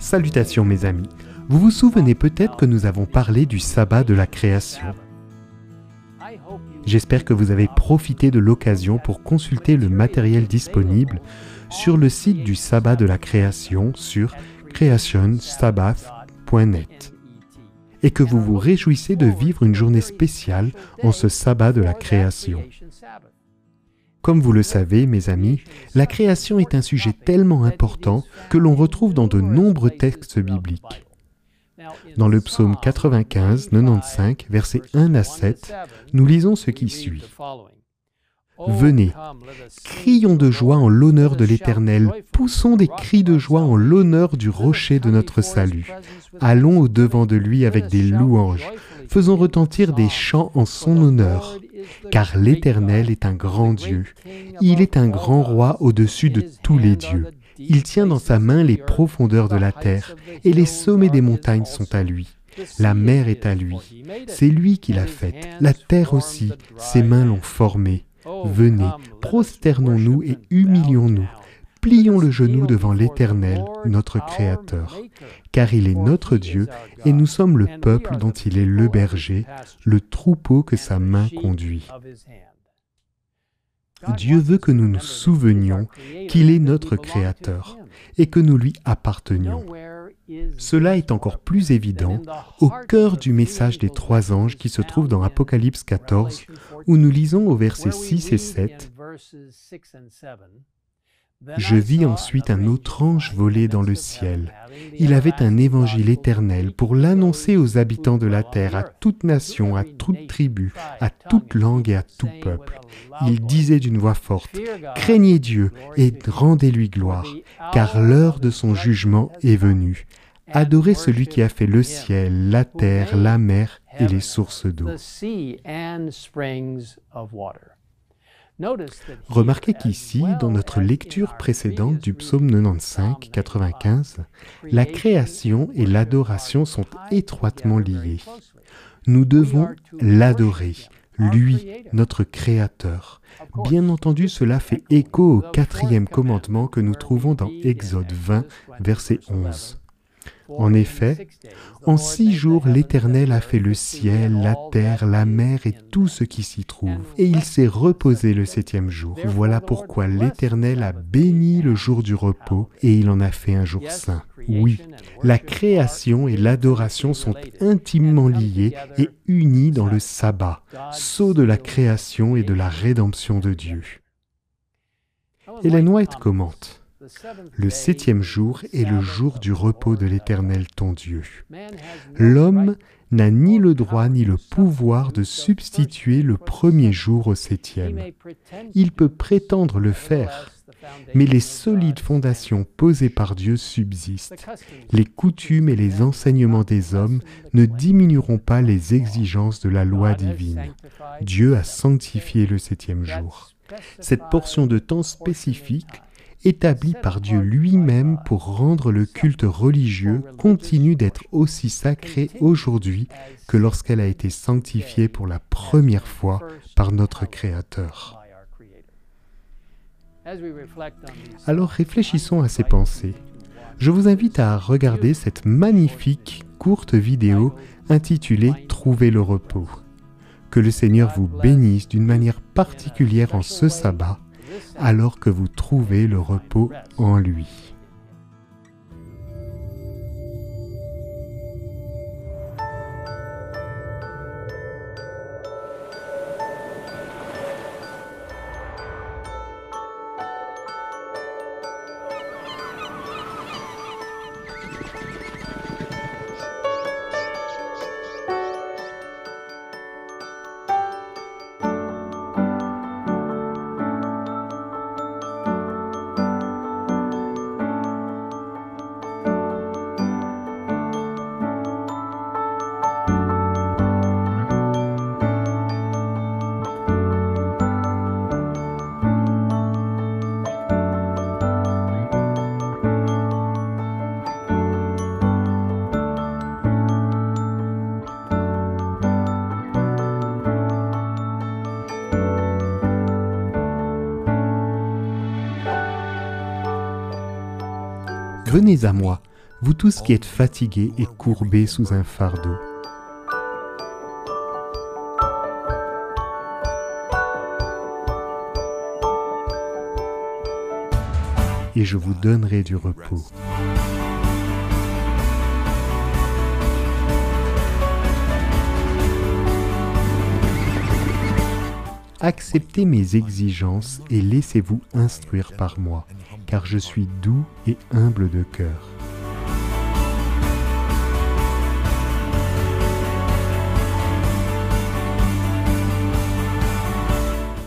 Salutations mes amis. Vous vous souvenez peut-être que nous avons parlé du sabbat de la création. J'espère que vous avez profité de l'occasion pour consulter le matériel disponible sur le site du sabbat de la création sur creationsabbath.net et que vous vous réjouissez de vivre une journée spéciale en ce sabbat de la création. Comme vous le savez, mes amis, la création est un sujet tellement important que l'on retrouve dans de nombreux textes bibliques. Dans le psaume 95, 95, versets 1 à 7, nous lisons ce qui suit. Venez, crions de joie en l'honneur de l'Éternel, poussons des cris de joie en l'honneur du rocher de notre salut. Allons au-devant de lui avec des louanges, faisons retentir des chants en son honneur, car l'Éternel est un grand Dieu, il est un grand roi au-dessus de tous les dieux. Il tient dans sa main les profondeurs de la terre, et les sommets des montagnes sont à lui. La mer est à lui. C'est lui qui l'a faite. La terre aussi, ses mains l'ont formée. Venez, prosternons-nous et humilions-nous. Plions le genou devant l'Éternel, notre Créateur, car il est notre Dieu et nous sommes le peuple dont il est le berger, le troupeau que sa main conduit. Dieu veut que nous nous souvenions qu'il est notre Créateur et que nous lui appartenions. Cela est encore plus évident au cœur du message des trois anges qui se trouve dans Apocalypse 14, où nous lisons au verset 6 et 7. Je vis ensuite un autre ange voler dans le ciel. Il avait un évangile éternel pour l'annoncer aux habitants de la terre, à toute nation, à toute tribu, à toute langue et à tout peuple. Il disait d'une voix forte, Craignez Dieu et rendez-lui gloire, car l'heure de son jugement est venue. Adorez celui qui a fait le ciel, la terre, la mer et les sources d'eau. Remarquez qu'ici, dans notre lecture précédente du psaume 95, 95, la création et l'adoration sont étroitement liées. Nous devons l'adorer, lui, notre Créateur. Bien entendu, cela fait écho au quatrième commandement que nous trouvons dans Exode 20, verset 11. En effet, en six jours l'Éternel a fait le ciel, la terre, la mer et tout ce qui s'y trouve, et il s'est reposé le septième jour. Voilà pourquoi l'Éternel a béni le jour du repos, et il en a fait un jour saint. Oui, la création et l'adoration sont intimement liées et unies dans le sabbat, sceau de la création et de la rédemption de Dieu. Hélène White commente. Le septième jour est le jour du repos de l'Éternel ton Dieu. L'homme n'a ni le droit ni le pouvoir de substituer le premier jour au septième. Il peut prétendre le faire, mais les solides fondations posées par Dieu subsistent. Les coutumes et les enseignements des hommes ne diminueront pas les exigences de la loi divine. Dieu a sanctifié le septième jour. Cette portion de temps spécifique établi par Dieu lui-même pour rendre le culte religieux, continue d'être aussi sacré aujourd'hui que lorsqu'elle a été sanctifiée pour la première fois par notre Créateur. Alors réfléchissons à ces pensées. Je vous invite à regarder cette magnifique courte vidéo intitulée Trouver le repos. Que le Seigneur vous bénisse d'une manière particulière en ce sabbat alors que vous trouvez le repos en lui. Venez à moi, vous tous qui êtes fatigués et courbés sous un fardeau. Et je vous donnerai du repos. Acceptez mes exigences et laissez-vous instruire par moi, car je suis doux et humble de cœur.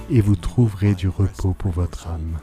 Et vous trouverez du repos pour votre âme.